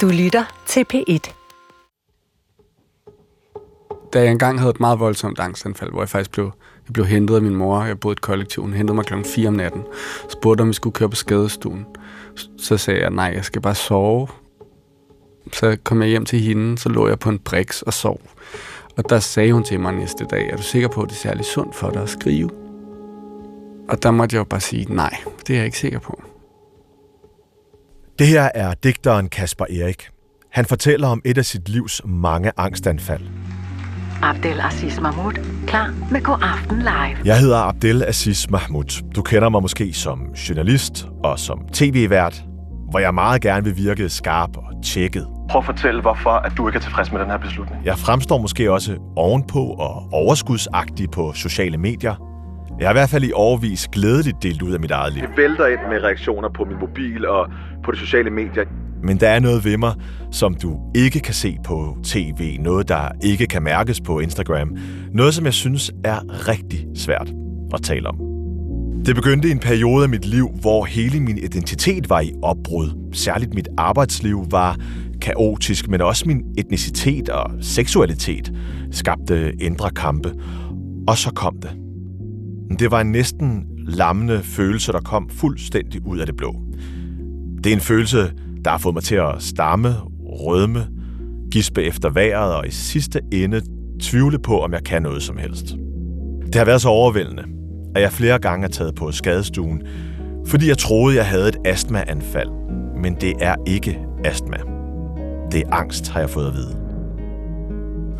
Du lytter til P1. Da jeg engang havde et meget voldsomt angstanfald, hvor jeg faktisk blev, jeg blev hentet af min mor, jeg boede i et kollektiv, hun hentede mig klokken 4 om natten, spurgte om vi skulle køre på skadestuen. Så sagde jeg, nej, jeg skal bare sove. Så kom jeg hjem til hende, så lå jeg på en briks og sov. Og der sagde hun til mig næste dag, er du sikker på, at det er særlig sundt for dig at skrive? Og der måtte jeg jo bare sige, nej, det er jeg ikke sikker på. Det her er digteren Kasper Erik. Han fortæller om et af sit livs mange angstanfald. Abdel Aziz Mahmoud, klar med God Aften Live. Jeg hedder Abdel Aziz Mahmoud. Du kender mig måske som journalist og som tv-vært, hvor jeg meget gerne vil virke skarp og tjekket. Prøv at fortælle, hvorfor at du ikke er tilfreds med den her beslutning. Jeg fremstår måske også ovenpå og overskudsagtig på sociale medier. Jeg har i hvert fald i overvis glædeligt delt ud af mit eget liv. Det vælter ind med reaktioner på min mobil og på de sociale medier. Men der er noget ved mig, som du ikke kan se på tv. Noget, der ikke kan mærkes på Instagram. Noget, som jeg synes er rigtig svært at tale om. Det begyndte en periode af mit liv, hvor hele min identitet var i opbrud. Særligt mit arbejdsliv var kaotisk, men også min etnicitet og seksualitet skabte indre kampe. Og så kom det. Det var en næsten lammende følelse, der kom fuldstændig ud af det blå. Det er en følelse, der har fået mig til at stamme, rødme, gispe efter vejret og i sidste ende tvivle på, om jeg kan noget som helst. Det har været så overvældende, at jeg flere gange er taget på skadestuen, fordi jeg troede, jeg havde et astmaanfald. Men det er ikke astma. Det er angst, har jeg fået at vide.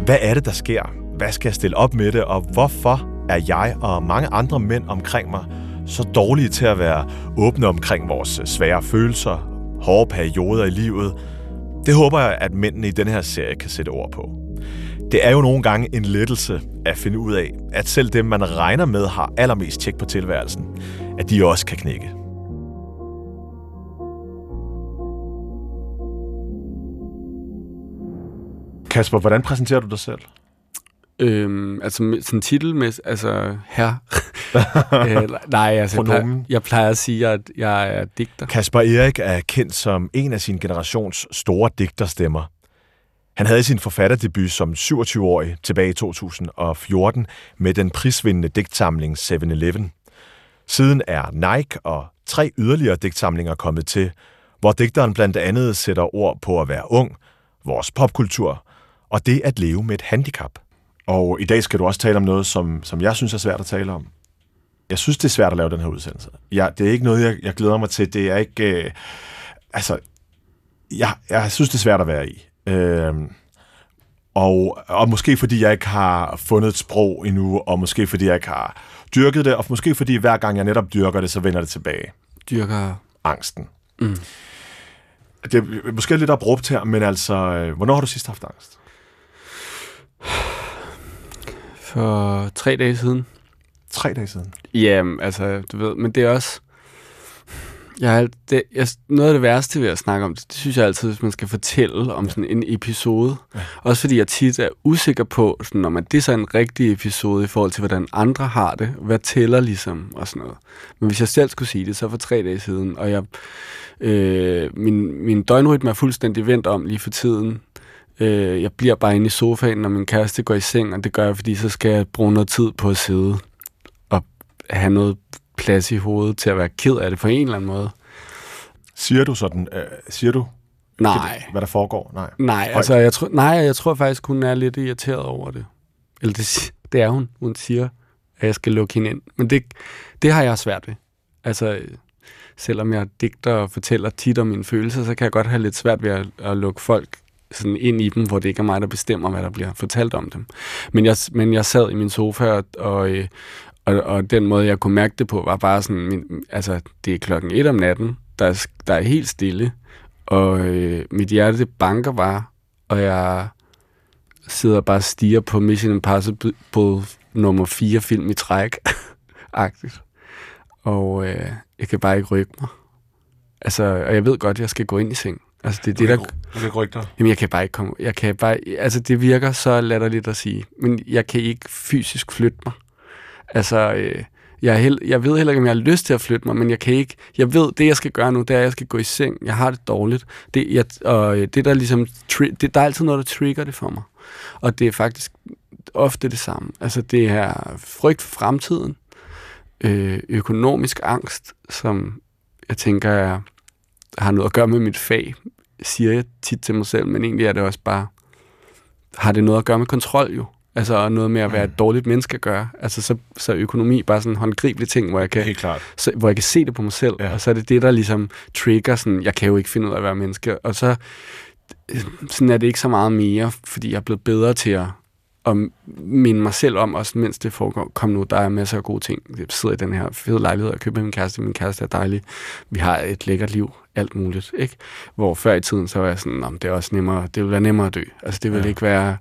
Hvad er det, der sker? Hvad skal jeg stille op med det, og hvorfor er jeg og mange andre mænd omkring mig så dårlige til at være åbne omkring vores øh, svære følelser, hårde perioder i livet. Det håber jeg, at mændene i den her serie kan sætte ord på. Det er jo nogle gange en lettelse at finde ud af, at selv dem, man regner med, har allermest tjek på tilværelsen, at de også kan knække. Kasper, hvordan præsenterer du dig selv? Øhm, altså sådan titel med, altså her. øh, nej, altså jeg plejer, jeg plejer at sige, at jeg er digter. Kasper Erik er kendt som en af sin generations store digterstemmer. Han havde sin forfatterdebut som 27-årig tilbage i 2014 med den prisvindende digtsamling 7-Eleven. Siden er Nike og tre yderligere digtsamlinger kommet til, hvor digteren blandt andet sætter ord på at være ung, vores popkultur og det at leve med et handicap. Og i dag skal du også tale om noget, som, som jeg synes er svært at tale om. Jeg synes, det er svært at lave den her udsendelse. Ja, det er ikke noget, jeg, jeg glæder mig til. Det er ikke... Øh, altså, jeg, jeg synes, det er svært at være i. Øh, og, og måske fordi jeg ikke har fundet et sprog endnu, og måske fordi jeg ikke har dyrket det, og måske fordi hver gang jeg netop dyrker det, så vender det tilbage. Dyrker Angsten. Mm. Det er måske lidt abrupt her, men altså, øh, hvornår har du sidst haft angst? For tre dage siden. Tre dage siden. Jamen, altså, du ved, men det er også... Jeg, det, jeg, noget af det værste ved at snakke om det, det synes jeg altid, hvis man skal fortælle om sådan en episode. Ja. Også fordi jeg tit er usikker på, sådan, om at det er så en rigtig episode i forhold til, hvordan andre har det. Hvad tæller ligesom, og sådan noget. Men hvis jeg selv skulle sige det, så for tre dage siden, og jeg, øh, min, min døgnrytme er fuldstændig vendt om lige for tiden. Øh, jeg bliver bare inde i sofaen, når min kæreste går i seng, og det gør jeg, fordi så skal jeg bruge noget tid på at sidde og have noget plads i hovedet til at være ked af det på en eller anden måde. Siger du sådan, øh, siger du, Nej, hvad der foregår? Nej. nej, altså jeg tror, nej, jeg tror faktisk, hun er lidt irriteret over det. Eller det, det er hun. Hun siger, at jeg skal lukke hende ind. Men det, det har jeg svært ved. Altså, selvom jeg digter og fortæller tit om mine følelser, så kan jeg godt have lidt svært ved at, at lukke folk sådan ind i dem, hvor det ikke er mig, der bestemmer, hvad der bliver fortalt om dem. Men jeg, men jeg sad i min sofa, og, og, øh, og, og den måde, jeg kunne mærke det på, var bare sådan, min, altså, det er klokken et om natten, der er, der er helt stille, og øh, mit hjerte det banker bare, og jeg sidder bare og stiger på Mission Impossible nummer 4 film i træk, agtigt. Og øh, jeg kan bare ikke rykke mig. Altså, og jeg ved godt, at jeg skal gå ind i seng. Altså, det er det, der... Du kan dig. Jamen, jeg kan bare ikke komme... Jeg kan bare... Altså, det virker så latterligt at sige, men jeg kan ikke fysisk flytte mig. Altså, øh, Jeg, held, jeg ved heller ikke, om jeg har lyst til at flytte mig, men jeg kan ikke... Jeg ved, det jeg skal gøre nu, det er, at jeg skal gå i seng. Jeg har det dårligt. Det, jeg, og øh, det der ligesom... Tri- det, der er altid noget, der trigger det for mig. Og det er faktisk ofte det samme. Altså, det er frygt for fremtiden, øh, økonomisk angst, som jeg tænker er, har noget at gøre med mit fag, siger jeg tit til mig selv, men egentlig er det også bare, har det noget at gøre med kontrol jo. Altså noget med at være et dårligt menneske at gøre. Altså så, så økonomi bare sådan en håndgribelig ting, hvor jeg kan, Helt klart. så, hvor jeg kan se det på mig selv. Ja. Og så er det det, der ligesom trigger sådan, jeg kan jo ikke finde ud af at være menneske. Og så sådan er det ikke så meget mere, fordi jeg er blevet bedre til at, at minde mig selv om, også mens det foregår, kom nu, der er masser af gode ting. Jeg sidder i den her fede lejlighed og køber min kæreste. Min kæreste er dejlig. Vi har et lækkert liv, alt muligt. Ikke? Hvor før i tiden, så var jeg sådan, om det er også nemmere, det vil være nemmere at dø. Altså det vil Ja. ja. ikke være,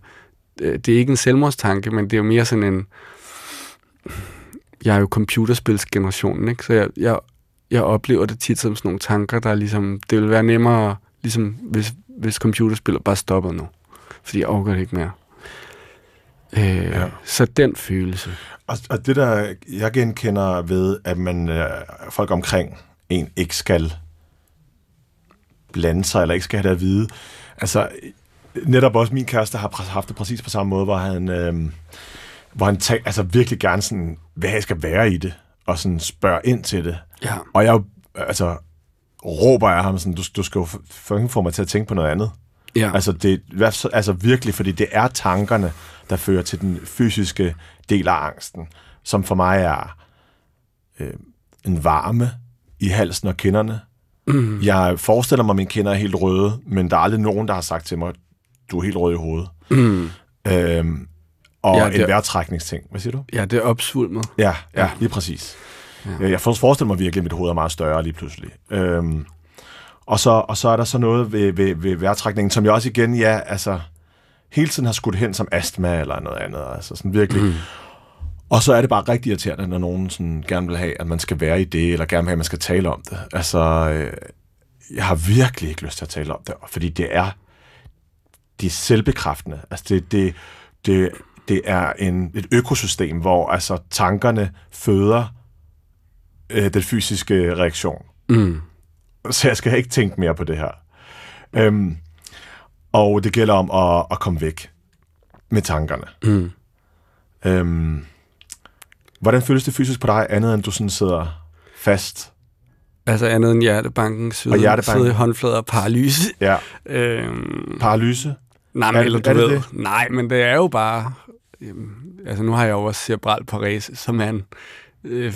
øh, det er ikke en selvmordstanke, men det er jo mere sådan en, jeg er jo computerspilsgenerationen, ikke? så jeg, jeg, jeg oplever det tit som sådan nogle tanker, der er ligesom, det vil være nemmere, ligesom hvis, hvis computerspillet bare stopper nu. Fordi jeg overgår det ikke mere. Øh, Ja. Så den følelse. Og, og det der, jeg genkender ved, at man øh, folk omkring en ikke skal blande sig, eller ikke skal have det at vide. Altså, netop også min kæreste har haft det præcis på samme måde, hvor han, øh, hvor han tag, altså virkelig gerne sådan, hvad jeg skal være i det, og sådan spørger ind til det. Ja. Og jeg, altså, råber jeg ham sådan, du, du skal jo fucking få mig til at tænke på noget andet. Ja. Altså, det, altså virkelig, fordi det er tankerne, der fører til den fysiske del af angsten, som for mig er øh, en varme i halsen og kinderne. Mm. Jeg forestiller mig, at mine kinder er helt røde, men der er aldrig nogen, der har sagt til mig, du er helt rød i hovedet. Mm. Øhm, og ja, det- en vejrtrækningsting. Hvad siger du? ja, det er opsvulmet. Ja, ja, lige præcis. Ja. Jeg for- forestiller mig virkelig, at mit hoved er meget større lige pludselig. Øhm, og, så, og så er der så noget ved, ved, ved vejrtrækningen, som jeg også igen, ja, altså, hele tiden har skudt hen som astma eller noget andet. Altså sådan virkelig. Mm. Og så er det bare rigtig irriterende, når nogen sådan gerne vil have, at man skal være i det, eller gerne vil have, at man skal tale om det. Altså, øh, jeg har virkelig ikke lyst til at tale om det, fordi det er, de er selvbekræftende. Altså, det, det, det, det er en, et økosystem, hvor altså tankerne føder øh, den fysiske reaktion. Mm. Så jeg skal ikke tænke mere på det her. Øhm, og det gælder om at, at komme væk med tankerne. Mm. Øhm, hvordan føles det fysisk på dig, andet end du sådan sidder fast? Altså andet end hjertebanken, sidde, Og hjertebanken. sidde i håndflader og paralyse. Ja. Øhm, Paralyse? nej, Er men, det- eller du er det ved, det? nej, men det er jo bare... Øhm, altså nu har jeg jo også cerebral parese, som er en, øh,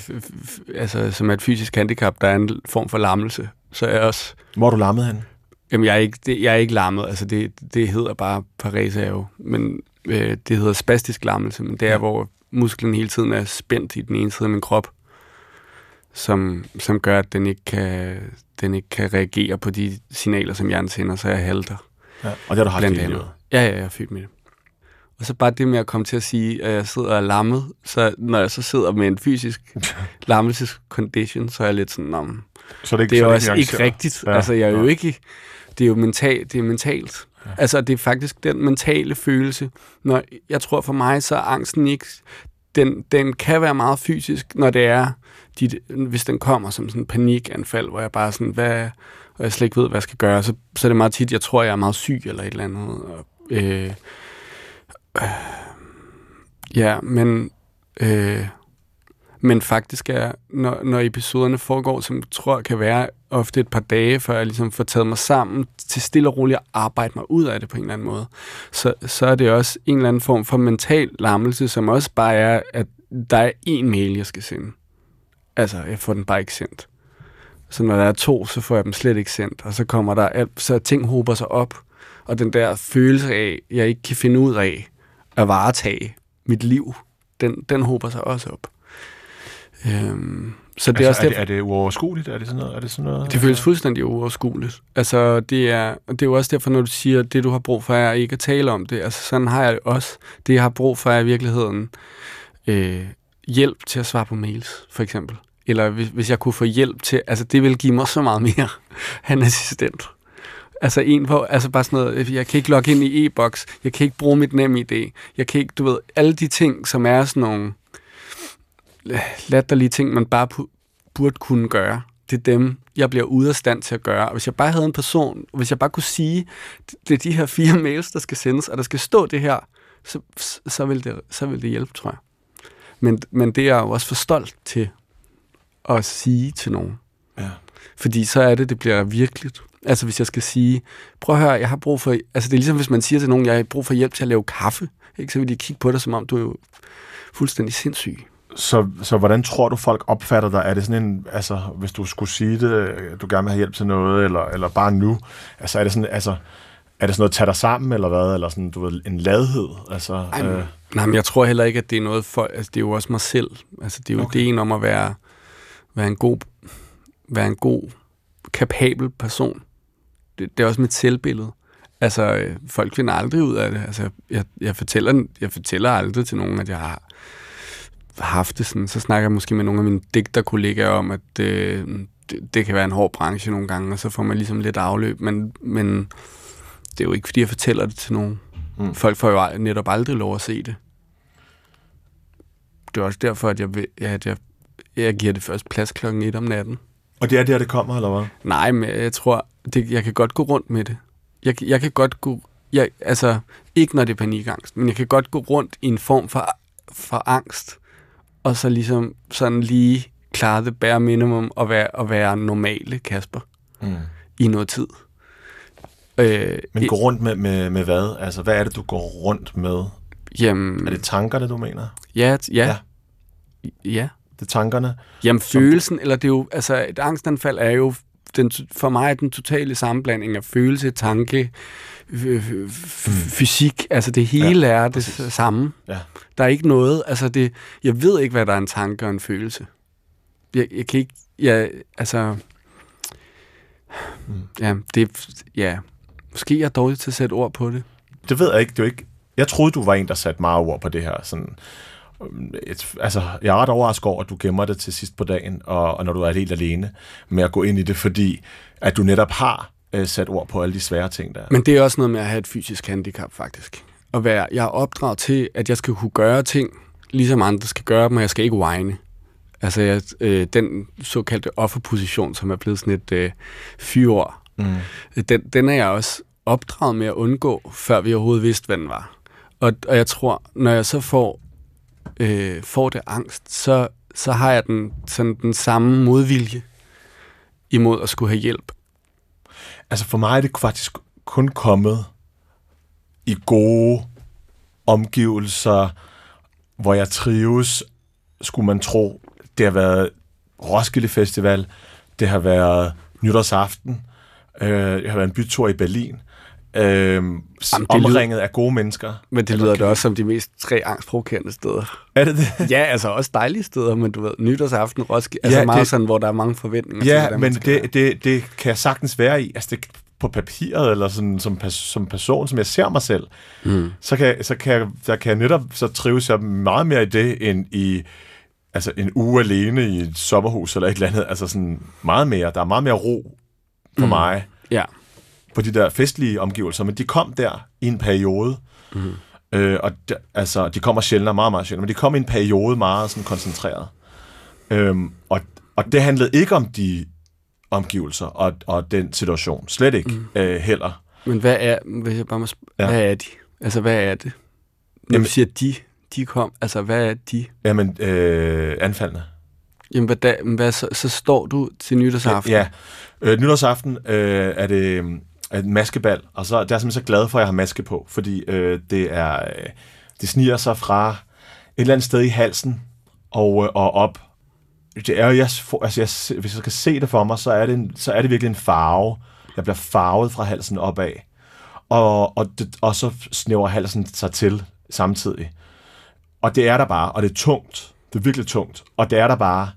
altså, som er et fysisk handicap, der er en form for lammelse. Så er jeg også... Hvor er du lammet hen? Jamen, jeg er ikke, det, jeg er ikke lammet. Altså, det, det hedder bare parese jo. Men øh, det hedder spastisk lammelse, men det er, Ja. hvor musklen hele tiden er spændt i den ene side af min krop, som, som gør, at den ikke, kan, den ikke kan reagere på de signaler, som hjernen sender, så jeg halter. Ja. Og det har du haft Blandt hele andet. Ja, ja, jeg er født med det. Og så bare det med at komme til at sige, at jeg sidder og er lammet, så når jeg så sidder med en fysisk lammelsescondition, så er jeg lidt sådan, om Så er det, ikke, det er så jo det også ikke nuanceret. rigtigt. Ja, altså, jeg er jo ikke... Det er jo mentalt. Det er mentalt. Ja. Altså, det er faktisk den mentale følelse. Når, jeg tror for mig, så er angsten ikke... Den, den kan være meget fysisk, når det er... Dit, hvis den kommer som sådan en panikanfald, hvor jeg bare sådan, hvad... Og jeg slet ikke ved, hvad jeg skal gøre, så, så er det meget tit, jeg tror, jeg er meget syg eller et eller andet. Og, øh, øh, ja, men... Øh, men faktisk er, når, når episoderne foregår, som jeg tror kan være ofte et par dage, før jeg ligesom får taget mig sammen til stille og roligt at arbejde mig ud af det på en eller anden måde, så, så er det også en eller anden form for mental lammelse, som også bare er, at der er én mail, jeg skal sende. Altså, jeg får den bare ikke sendt. Så når der er to, så får jeg dem slet ikke sendt, og så kommer der alt, så ting hober sig op, og den der følelse af, jeg ikke kan finde ud af at varetage mit liv, den, den hober sig også op. Øhm, så det er altså, også er, det, er det uoverskueligt? Er det sådan noget? Er det sådan noget? det føles fuldstændig uoverskueligt. Altså, det er, det er jo også derfor, når du siger, at det, du har brug for, er ikke at tale om det. Altså, sådan har jeg det også. Det, jeg har brug for, er i virkeligheden øh, hjælp til at svare på mails, for eksempel. Eller hvis, hvis jeg kunne få hjælp til... Altså, det vil give mig så meget mere. Han er assistent. Altså, en hvor, altså bare sådan noget, jeg kan ikke logge ind i e-boks, jeg kan ikke bruge mit nem idé, jeg kan ikke, du ved, alle de ting, som er sådan nogle latterlige ting, man bare burde kunne gøre. Det er dem, jeg bliver ude af stand til at gøre. Og hvis jeg bare havde en person, hvis jeg bare kunne sige, det er de her fire mails, der skal sendes, og der skal stå det her, så, så, vil, det, så vil det hjælpe, tror jeg. Men, men det er jeg jo også for stolt til at sige til nogen. Ja. Fordi så er det, det bliver virkeligt. Altså hvis jeg skal sige, prøv at høre, jeg har brug for... Altså det er ligesom, hvis man siger til nogen, jeg har brug for hjælp til at lave kaffe. Ikke? Så vil de kigge på dig, som om du er jo fuldstændig sindssyg. Så, så hvordan tror du, folk opfatter dig? Er det sådan en, altså, hvis du skulle sige det, du gerne vil have hjælp til noget, eller, eller bare nu, altså er det sådan, altså, er det sådan noget, tage dig sammen, eller hvad? Eller sådan, du ved, en ladhed? Altså, Ej, øh... Nej, men jeg tror heller ikke, at det er noget for... Altså, det er jo også mig selv. Altså, det er jo okay. ideen om at være, være en god... Være en god, kapabel person. Det, det er også mit selvbillede. Altså, øh, folk finder aldrig ud af det. Altså, jeg, jeg, fortæller, jeg fortæller aldrig til nogen, at jeg har haft det sådan. Så snakker jeg måske med nogle af mine digterkollegaer om, at øh, det, det kan være en hård branche nogle gange, og så får man ligesom lidt afløb. Men, men det er jo ikke, fordi jeg fortæller det til nogen. Mm. Folk får jo netop aldrig lov at se det. Det er også derfor, at jeg, at jeg, jeg giver det først plads klokken 1 om natten. Og det er der, det kommer, eller hvad? Nej, men jeg tror, det, jeg kan godt gå rundt med det. Jeg, jeg kan godt gå... Jeg, altså, ikke når det er panikangst, men jeg kan godt gå rundt i en form for, for angst, og så ligesom sådan lige klare det bare minimum og være, og være normale Kasper mm. i noget tid. Øh, Men gå rundt med, med, med hvad? Altså, hvad er det, du går rundt med? Jamen, er det tankerne, du mener? Ja, ja. Ja. ja. Det er tankerne? Jamen, følelsen, eller det er jo, altså, et angstanfald er jo den, for mig er den totale sammenblanding af følelse, tanke, fysik, altså det hele ja, er det præcis. samme. Ja. Der er ikke noget, altså det, jeg ved ikke, hvad der er en tanke og en følelse. Jeg, jeg kan ikke, jeg, altså, mm. ja, det, ja, måske er jeg dårlig til at sætte ord på det. Det ved jeg ikke, det er ikke, jeg troede, du var en, der satte meget ord på det her, sådan, et, altså, jeg er ret overrasket over, at du gemmer det til sidst på dagen, og, og når du er helt alene med at gå ind i det, fordi at du netop har øh, sat ord på alle de svære ting, der Men det er også noget med at have et fysisk handicap, faktisk. At være, jeg er opdraget til, at jeg skal kunne gøre ting, ligesom andre skal gøre dem, og jeg skal ikke whine. Altså, jeg, øh, den såkaldte offerposition, som er blevet sådan et øh, fyrord, mm. den, den er jeg også opdraget med at undgå, før vi overhovedet vidste, hvad den var. Og, og jeg tror, når jeg så får øh, får det angst, så, så har jeg den, sådan den samme modvilje imod at skulle have hjælp. Altså for mig er det faktisk kun kommet i gode omgivelser, hvor jeg trives, skulle man tro. Det har været Roskilde Festival, det har været nytårsaften, øh, jeg har været en bytur i Berlin, øh, Jamen, omringet lyder, af gode mennesker. Men det lyder da også som de mest tre angstprovokerende steder. Er det det? ja, altså også dejlige steder, men du ved, nytårsaften, Roskilde, altså ja, meget det, sådan, hvor der er mange forventninger. Ja, til, men det, det, det kan jeg sagtens være i. Altså det, på papiret, eller sådan, som, som person, som jeg ser mig selv, mm. så, kan, så kan jeg, der kan jeg netop så trives jeg meget mere i det, end i altså en uge alene i et sommerhus eller et eller andet. Altså sådan meget mere. Der er meget mere ro for mm. mig. Ja på de der festlige omgivelser, men de kom der i en periode. Mm. Øh, og de, altså, de kommer sjældent, meget, meget sjældent, men de kom i en periode meget sådan koncentreret. Øhm, og, og det handlede ikke om de omgivelser og, og den situation. Slet ikke mm. øh, heller. Men hvad er, hvis jeg bare må sp- ja. hvad er de? Altså, hvad er det? Når Jamen, du siger de, de kom, altså, hvad er de? Jamen, øh, anfaldene. Jamen, hvad, da, hvad så, så står du til nytårsaften? Ja, ja. Øh, nytårsaften øh, er det en maskebal, og så der er jeg simpelthen så glad for, at jeg har maske på, fordi øh, det er øh, det sniger sig fra et eller andet sted i halsen og, øh, og op. Det er jeg, altså jeg, hvis jeg skal se det for mig, så er det, en, så er det virkelig en farve. Jeg bliver farvet fra halsen opad. Og, og, det, og så snæver halsen sig til samtidig. Og det er der bare, og det er tungt. Det er virkelig tungt. Og det er der bare,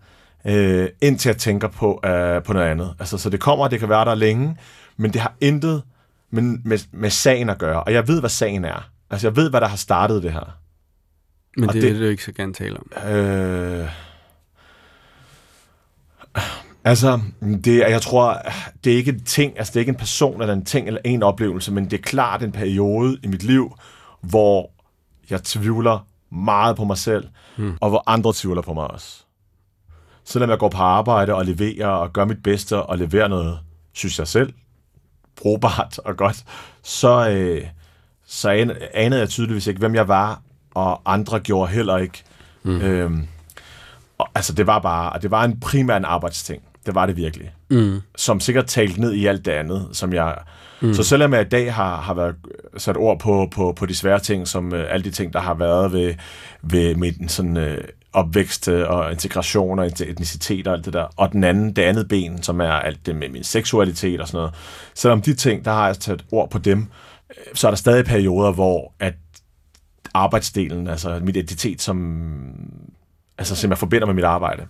øh, indtil jeg tænker på, øh, på noget andet. Altså, så det kommer, det kan være der længe, men det har intet med, med, med sagen at gøre. Og jeg ved, hvad sagen er. Altså, jeg ved, hvad der har startet det her. Men og det, det er du ikke så gerne tale om. Øh, altså, det, jeg tror, det er ikke en ting, altså det er ikke en person eller en ting eller en oplevelse, men det er klart en periode i mit liv, hvor jeg tvivler meget på mig selv, mm. og hvor andre tvivler på mig også. Selvom jeg går på arbejde og leverer og gør mit bedste og leverer noget, synes jeg selv, brugbart og godt, så, øh, så anede jeg tydeligvis ikke, hvem jeg var, og andre gjorde heller ikke. Mm. Øhm, og, altså, det var bare, det var en primær en arbejdsting. Det var det virkelig. Mm. Som sikkert talte ned i alt det andet, som jeg... Mm. Så selvom jeg i dag har, har været sat ord på, på, på de svære ting, som uh, alle de ting, der har været ved, ved min sådan, uh, opvækst og integration og etnicitet og alt det der, og den anden, det andet ben, som er alt det med min seksualitet og sådan noget. Selvom de ting, der har jeg taget ord på dem, så er der stadig perioder, hvor at arbejdsdelen, altså mit identitet, som, altså, som jeg forbinder med mit arbejde,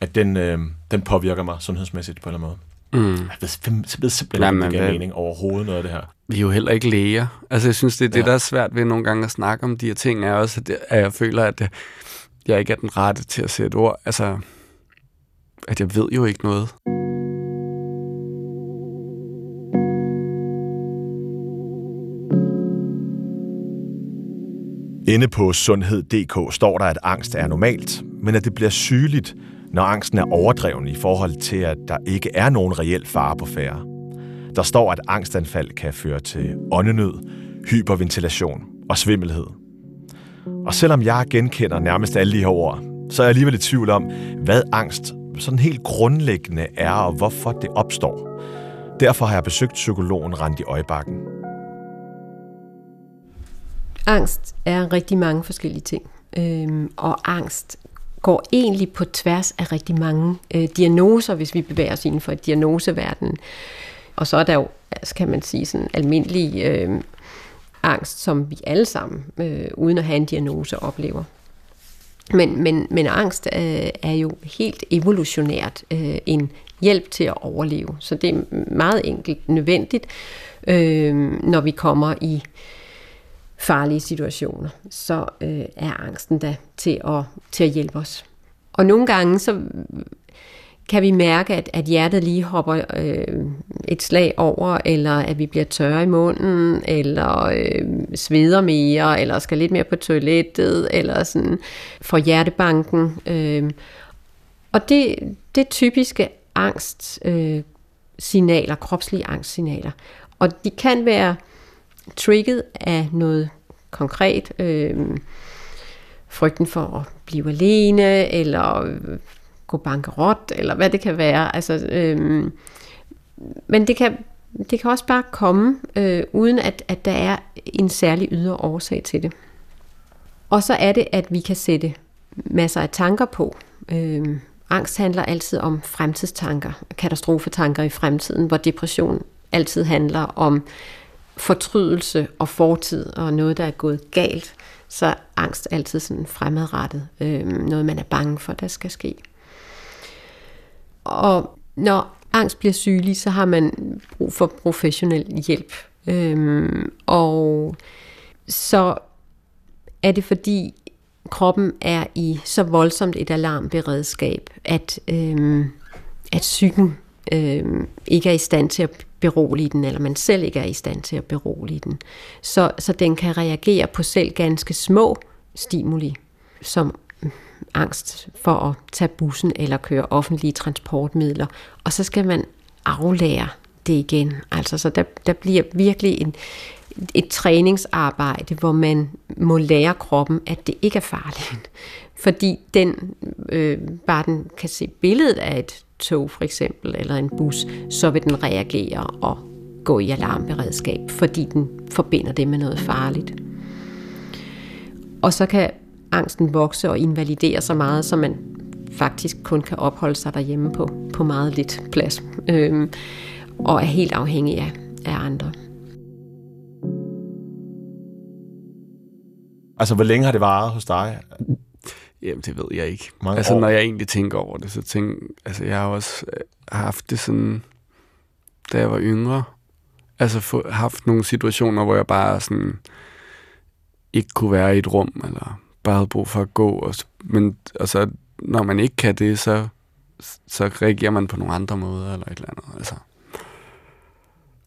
at den, øh, den påvirker mig sundhedsmæssigt på en eller anden måde. Mm. Jeg ved, jeg ved simpelthen ikke, det giver mening overhovedet noget af det her. Vi er jo heller ikke læger. Altså, jeg synes, det er ja. det, der er svært ved nogle gange at snakke om de her ting, er også, at jeg føler, at jeg ikke er den rette til at sætte ord. Altså, at jeg ved jo ikke noget. Inde på sundhed.dk står der, at angst er normalt, men at det bliver sygeligt, når angsten er overdreven i forhold til, at der ikke er nogen reel fare på færre. Der står, at angstanfald kan føre til åndenød, hyperventilation og svimmelhed. Og selvom jeg genkender nærmest alle de her ord, så er jeg alligevel i tvivl om, hvad angst sådan helt grundlæggende er, og hvorfor det opstår. Derfor har jeg besøgt psykologen Randi Øjbakken. Angst er rigtig mange forskellige ting. Øhm, og angst går egentlig på tværs af rigtig mange øh, diagnoser, hvis vi bevæger os inden for et diagnoseverden. Og så er der jo, altså kan man sige, sådan almindelige øh, angst, som vi alle sammen, øh, uden at have en diagnose, oplever. Men, men, men angst øh, er jo helt evolutionært øh, en hjælp til at overleve. Så det er meget enkelt nødvendigt, øh, når vi kommer i farlige situationer, så øh, er angsten der til at, til at hjælpe os. Og nogle gange så kan vi mærke, at, at hjertet lige hopper øh, et slag over, eller at vi bliver tørre i munden, eller øh, sveder mere, eller skal lidt mere på toilettet, eller sådan får hjertebanken. Øh. Og det, det er typiske angstsignaler, øh, signaler, kropslige angstsignaler. Og de kan være trigget af noget konkret. Øh, frygten for at blive alene, eller gå bankerot, eller hvad det kan være. Altså, øh, men det kan, det kan også bare komme, øh, uden at, at der er en særlig ydre årsag til det. Og så er det, at vi kan sætte masser af tanker på. Øh, angst handler altid om fremtidstanker, katastrofetanker i fremtiden, hvor depression altid handler om fortrydelse og fortid og noget, der er gået galt, så angst er altid sådan fremadrettet. Øh, noget, man er bange for, der skal ske. Og når angst bliver sygelig, så har man brug for professionel hjælp. Øhm, og så er det fordi kroppen er i så voldsomt et alarmberedskab, at, øhm, at psyken øhm, ikke er i stand til at berolige den, eller man selv ikke er i stand til at berolige den. Så, så den kan reagere på selv ganske små stimuli, som angst for at tage bussen eller køre offentlige transportmidler. Og så skal man aflære det igen. Altså, så der, der bliver virkelig en, et træningsarbejde, hvor man må lære kroppen, at det ikke er farligt. Fordi den, øh, bare den kan se billedet af et tog for eksempel, eller en bus, så vil den reagere og gå i alarmberedskab, fordi den forbinder det med noget farligt. Og så kan angsten vokse og invalidere så meget, så man faktisk kun kan opholde sig derhjemme på, på meget lidt plads, øhm, og er helt afhængig af, af andre. Altså, hvor længe har det varet hos dig? Jamen, det ved jeg ikke. Mange altså, år. når jeg egentlig tænker over det, så tænker altså, jeg har også øh, haft det sådan, da jeg var yngre, altså få, haft nogle situationer, hvor jeg bare sådan ikke kunne være i et rum, eller bare havde brug for at gå, og, men og så, når man ikke kan det, så, så reagerer man på nogle andre måder, eller et eller andet, altså.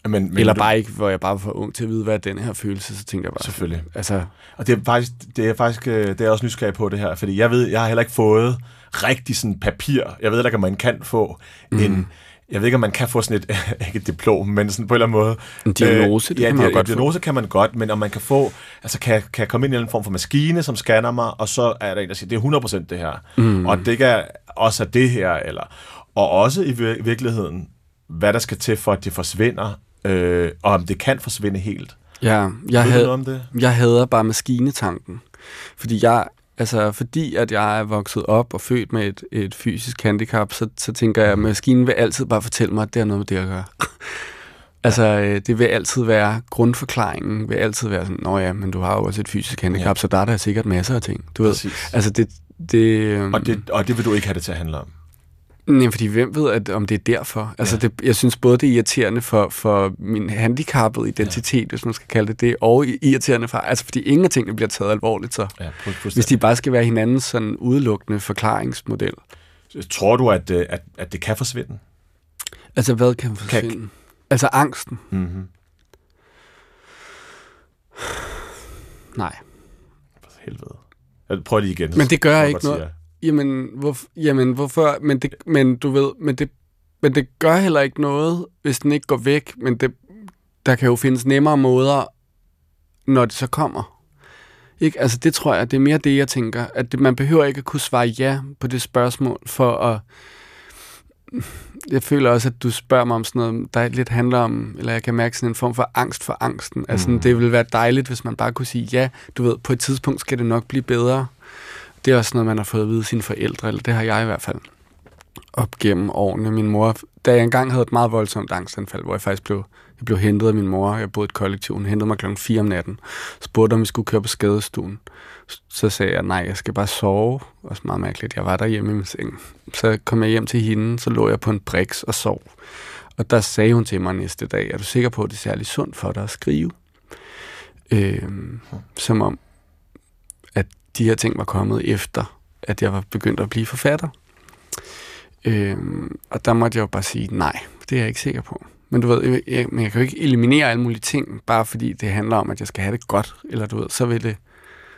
Men, men Eller du- bare ikke, hvor jeg bare var for ung til at vide, hvad er den her følelse, så tænkte jeg bare... Selvfølgelig. Altså, Og det er faktisk, det er faktisk øh, det er også nysgerrig på det her, fordi jeg ved, jeg har heller ikke fået rigtig sådan papir. Jeg ved ikke, om man kan få mm. en, jeg ved ikke, om man kan få sådan et, ikke et diplom, men sådan på en eller anden måde. En diagnose, det ja, kan man di- godt få. diagnose kan man godt, men om man kan få, altså kan, kan jeg komme ind i en form for maskine, som scanner mig, og så er der en, der siger, det er 100% det her. Mm. Og det er også er det her, eller, og også i vir- virkeligheden, hvad der skal til for, at det forsvinder, øh, og om det kan forsvinde helt. ja, jeg, noget om det? jeg hader bare maskinetanken. Fordi jeg, altså, fordi at jeg er vokset op og født med et, et fysisk handicap, så, så tænker jeg, at maskinen vil altid bare fortælle mig, at det har noget med det at gøre. altså, øh, det vil altid være, grundforklaringen vil altid være sådan, nå ja, men du har jo også et fysisk handicap, Ja. så der er der sikkert masser af ting. Du ved, Præcis. altså det, det, øhm, Og det, og det vil du ikke have det til at handle om. Nej, fordi hvem ved, at, om det er derfor? Altså, Ja. det, jeg synes både, det er irriterende for, for min handicappede identitet, ja. hvis man skal kalde det det, og irriterende for, altså fordi ingen af tingene bliver taget alvorligt så. Ja, Hvis de bare skal være hinandens sådan udelukkende forklaringsmodel. Tror du, at, øh, at, at det kan forsvinde? Altså, hvad kan forsvinde? Altså, angsten? Mm-hmm. Nej. For helvede. Jeg prøver lige igen. Men det gør så ikke noget. sige Jamen, hvor, jamen hvorfor? Men, det, men du ved, men det, men det gør heller ikke noget, hvis den ikke går væk. Men det, der kan jo findes nemmere måder, når det så kommer. Ikke? Altså det tror jeg, det er mere det, jeg tænker. At det, man behøver ikke at kunne svare ja på det spørgsmål, for at... Jeg føler også, at du spørger mig om sådan noget, der lidt handler om, eller jeg kan mærke sådan en form for angst for angsten. Altså, Mm. det ville være dejligt, hvis man bare kunne sige, ja, du ved, på et tidspunkt skal det nok blive bedre. Det er også noget, man har fået at vide af sine forældre, eller det har jeg i hvert fald op gennem årene. Min mor, da jeg engang havde et meget voldsomt angstanfald, hvor jeg faktisk blev, jeg blev hentet af min mor, jeg boede i et kollektiv, hun hentede mig klokken 4 om natten, spurgte, om vi skulle køre på skadestuen. Så sagde jeg, nej, jeg skal bare sove. Også meget mærkeligt, jeg var der hjemme i min seng. Så kom jeg hjem til hende, så lå jeg på en briks og sov. Og der sagde hun til mig næste dag, er du sikker på, at det er særlig sundt for dig at skrive? Øh, som om, at de her ting var kommet efter, at jeg var begyndt at blive forfatter. Øhm, og der måtte jeg jo bare sige, nej, det er jeg ikke sikker på. Men du ved, jeg, jeg, men jeg kan jo ikke eliminere alle mulige ting, bare fordi det handler om, at jeg skal have det godt, eller du ved, så vil, det,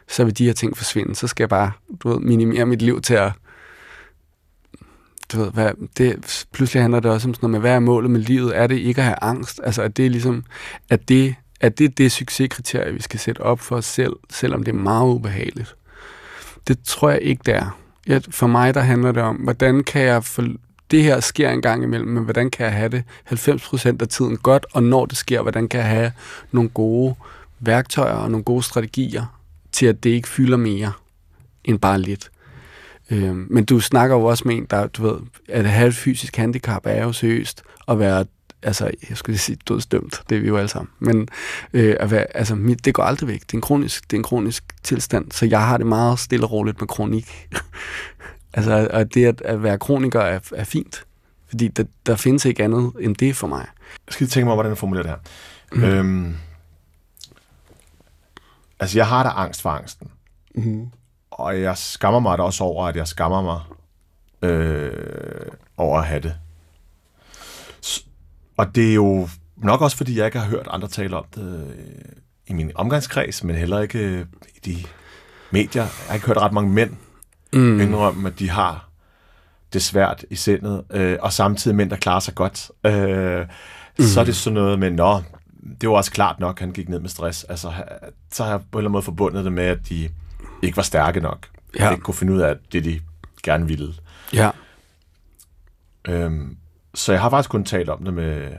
så vil de her ting forsvinde. Så skal jeg bare, du ved, minimere mit liv til at, du ved, hvad, det, pludselig handler det også om sådan noget med, hvad er målet med livet? Er det ikke at have angst? Altså, at ligesom, det er ligesom, at det, at det er det succeskriterie, vi skal sætte op for os selv, selvom det er meget ubehageligt. Det tror jeg ikke, det er. Jeg, for mig, der handler det om, hvordan kan jeg få, det her sker en gang imellem, men hvordan kan jeg have det 90% af tiden godt, og når det sker, hvordan kan jeg have nogle gode værktøjer og nogle gode strategier til, at det ikke fylder mere end bare lidt. Øhm, men du snakker jo også med en, der, du ved, at have et fysisk handicap er jo seriøst at være, altså, jeg skulle sige dødsdømt, det er vi jo alle sammen, men øh, at være, altså, mit, det går aldrig væk. Det er, en kronisk, det er en kronisk tilstand, så jeg har det meget stille og roligt med kronik. altså, og det at, at være kroniker er, er fint, fordi der, der findes ikke andet end det for mig. Jeg skal lige tænke mig, hvordan jeg formulerer det her. Mm. Øhm, altså, jeg har da angst for angsten. Mm. Og jeg skammer mig da også over, at jeg skammer mig øh, over at have det. Og det er jo nok også, fordi jeg ikke har hørt andre tale om det øh, i min omgangskreds, men heller ikke øh, i de medier. Jeg har ikke hørt ret mange mænd mm. indrømme, at de har det svært i sindet, øh, og samtidig mænd, der klarer sig godt. Øh, mm. Så er det sådan noget med, nå, det var også klart nok, han gik ned med stress. Altså, så har jeg på en eller anden måde forbundet det med, at de ikke var stærke nok. Ja. Ja. Ikke kunne finde ud af det, de gerne ville. Ja. Øhm, så jeg har faktisk kun talt om det med,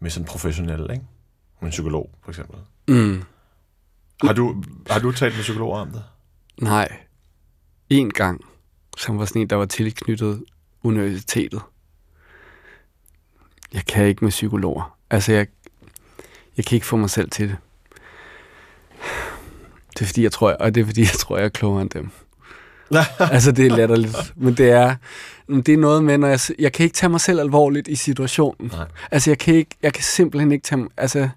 med sådan professionel, ikke? Med en psykolog, for eksempel. Mm. Har du, har du talt med psykologer om det? Nej. En gang, som var sådan en, der var tilknyttet universitetet. Jeg kan ikke med psykologer. Altså, jeg, jeg kan ikke få mig selv til det. Det er fordi, jeg tror, og det er fordi, jeg tror, jeg er klogere end dem. altså, det er latterligt. Men det er, det er noget med, når jeg, jeg kan ikke tage mig selv alvorligt i situationen. Nej. Altså, jeg kan, ikke, jeg kan simpelthen ikke tage... Altså,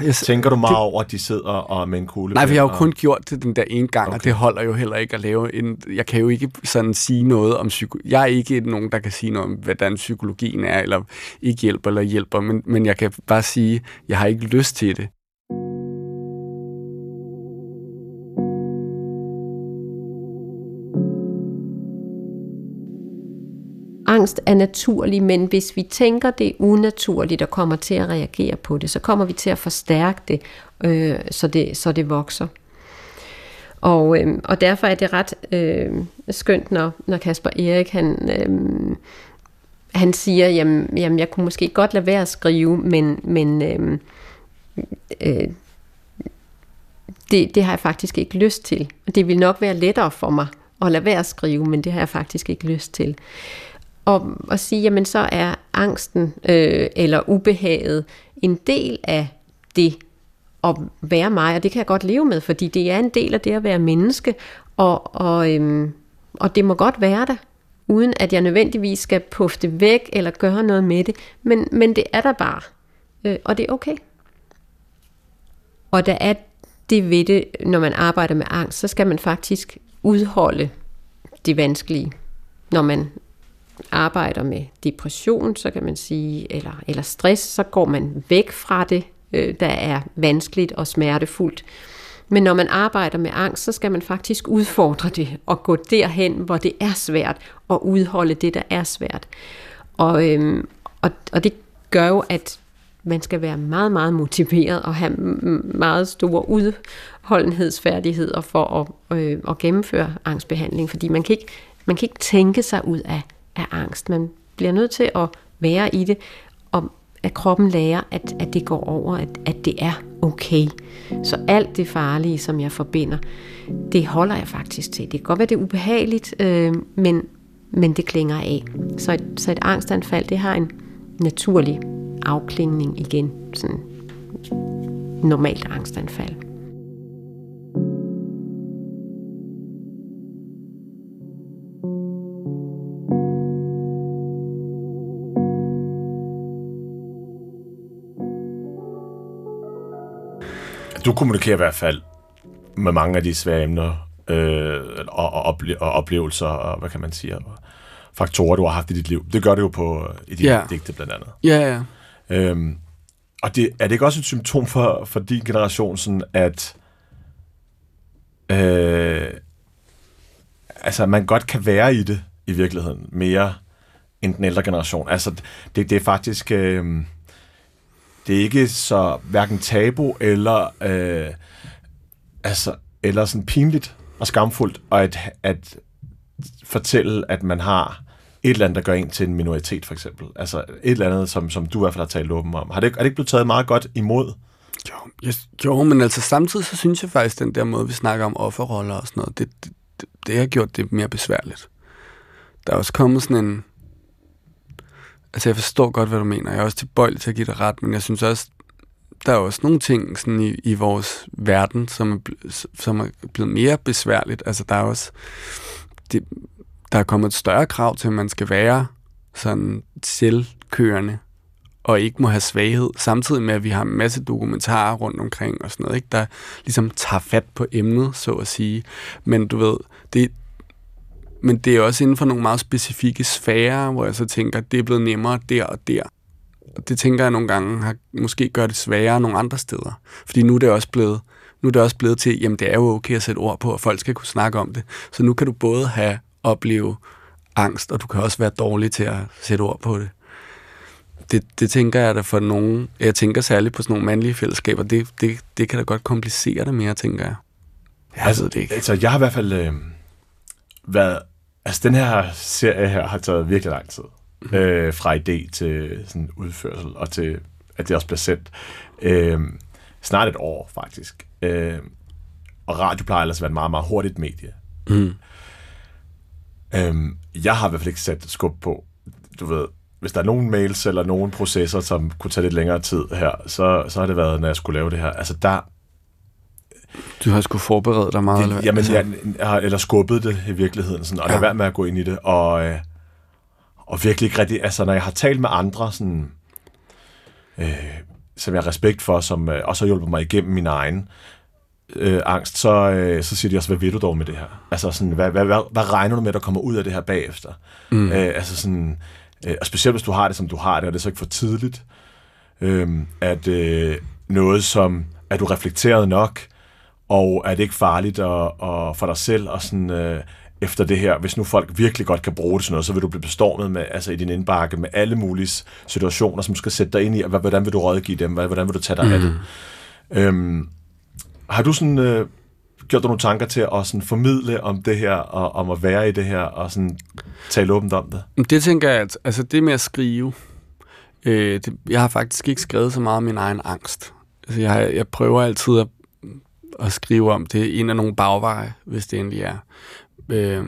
Jeg, Tænker du meget over, at de sidder og med en kugle? Nej, for jeg har jo kun gjort det den der ene gang, okay. og det holder jo heller ikke at lave en... Jeg kan jo ikke sådan sige noget om psyko... Jeg er ikke nogen, der kan sige noget om, hvordan psykologien er, eller ikke hjælper eller hjælper, men, men jeg kan bare sige, jeg har ikke lyst til det. Angst er naturlig, men hvis vi tænker, det er unaturligt og kommer til at reagere på det, så kommer vi til at forstærke det, øh, så, det så det vokser. Og, øh, og derfor er det ret øh, skønt, når, når Kasper Erik han, øh, han siger, jamen, jamen jeg kunne måske godt lade være at skrive, men, men øh, øh, det, det har jeg faktisk ikke lyst til. Det vil nok være lettere for mig at lade være at skrive, men det har jeg faktisk ikke lyst til. Og og sige, jamen så er angsten øh, eller ubehaget en del af det at være mig, og det kan jeg godt leve med, fordi det er en del af det at være menneske, og, og, øhm, og det må godt være der, uden at jeg nødvendigvis skal puffe det væk eller gøre noget med det, men, men det er der bare, øh, og det er okay. Og der er det ved det, når man arbejder med angst, så skal man faktisk udholde det vanskelige. Når man arbejder med depression, så kan man sige, eller, eller stress, så går man væk fra det, øh, der er vanskeligt og smertefuldt. Men når man arbejder med angst, så skal man faktisk udfordre det og gå derhen, hvor det er svært, og udholde det, der er svært. Og, øhm, og, og det gør jo, at man skal være meget, meget motiveret og have meget store udholdenhedsfærdigheder for at, øh, at gennemføre angstbehandling, fordi man kan ikke, man kan ikke tænke sig ud af, af angst. Man bliver nødt til at være i det, og at kroppen lærer, at, at det går over, at, at det er okay. Så alt det farlige, som jeg forbinder, det holder jeg faktisk til. Det kan godt være, det er ubehageligt, øh, men, men det klinger af. Så et, så et angstanfald, det har en naturlig afklingning igen. Sådan normalt angstanfald. Du kommunikerer i hvert fald med mange af de svære emner øh, og, og, ople- og oplevelser og hvad kan man sige, og faktorer, du har haft i dit liv. Det gør det jo på i dine yeah. digte blandt andet. Ja, ja. Øhm, og det, er det ikke også et symptom for, for din generation, sådan at øh, altså, man godt kan være i det i virkeligheden mere end den ældre generation? Altså, det, det er faktisk... Øh, det er ikke så hverken tabu eller øh, altså, eller sådan pinligt og skamfuldt at, at fortælle, at man har et eller andet, der gør en til en minoritet, for eksempel. Altså et eller andet, som, som du i hvert fald har talt åben om. Har det, er det ikke blevet taget meget godt imod? Jo, jeg, jo, men altså samtidig så synes jeg faktisk, den der måde, vi snakker om offerroller og sådan noget, det, det, det, det har gjort det mere besværligt. Der er også kommet sådan en... Altså jeg forstår godt, hvad du mener. Jeg er også tilbøjelig til at give dig ret, men jeg synes også, der er også nogle ting sådan i, i vores verden, som er, som er blevet mere besværligt. Altså der er også... Det, der er kommet et større krav til, at man skal være sådan selvkørende og ikke må have svaghed, samtidig med, at vi har en masse dokumentarer rundt omkring og sådan noget, ikke, der ligesom tager fat på emnet, så at sige. Men du ved, det, men det er også inden for nogle meget specifikke sfærer, hvor jeg så tænker, det er blevet nemmere der og der. Og det tænker jeg nogle gange har måske gør det sværere nogle andre steder. Fordi nu er det også blevet, nu er det også blevet til, jamen det er jo okay at sætte ord på, og folk skal kunne snakke om det. Så nu kan du både have opleve angst, og du kan også være dårlig til at sætte ord på det det, det tænker jeg da for nogen, jeg tænker særligt på sådan nogle mandlige fællesskaber, det, det, det kan da godt komplicere det mere, tænker jeg. Jeg altså, ved det ikke. Altså, jeg har i hvert fald øh, været... Altså, den her serie her har taget virkelig lang tid. Mhm. Øh, fra idé til sådan udførsel, og til, at det også bliver sendt. Øh, snart et år, faktisk. Øh, og radio plejer ellers at være et meget, meget hurtigt medie. Mm. Øhm, jeg har i hvert fald ikke sat skub på, du ved, hvis der er nogen mails eller nogen processer, som kunne tage lidt længere tid her, så, så har det været, når jeg skulle lave det her. Altså der, Du har sgu forberedt dig meget. det, jamen, altså, jeg, jeg har eller skubbet det i virkeligheden, sådan, og ja. Lade være med at gå ind i det, og, øh, og virkelig ikke rigtig, altså når jeg har talt med andre, sådan, øh, som jeg har respekt for, som øh, også har hjulpet mig igennem min egen øh, angst, så, øh, så siger de også, hvad vil du dog med det her? Altså sådan, hvad, hvad, hvad, hvad regner du med, der kommer ud af det her bagefter? Mm. Øh, altså sådan, øh, og specielt hvis du har det, som du har det, og det er så ikke for tidligt, øh, at øh, noget som, at du reflekteret nok, og er det ikke farligt at, at, for dig selv, og sådan, øh, efter det her, hvis nu folk virkelig godt kan bruge det sådan noget, så vil du blive bestormet med, altså i din indbakke med alle mulige situationer, som skal sætte dig ind i, og hvordan vil du rådgive dem, hvordan vil du tage dig mm. af det? Øhm, har du sådan øh, gjort dig nogle tanker til at sådan formidle om det her, og om at være i det her, og sådan tale åbent om det? Det tænker jeg, at altså det med at skrive, øh, det, jeg har faktisk ikke skrevet så meget om min egen angst. Altså jeg, jeg prøver altid at, at skrive om det en af nogle bagveje, hvis det endelig er. Øh,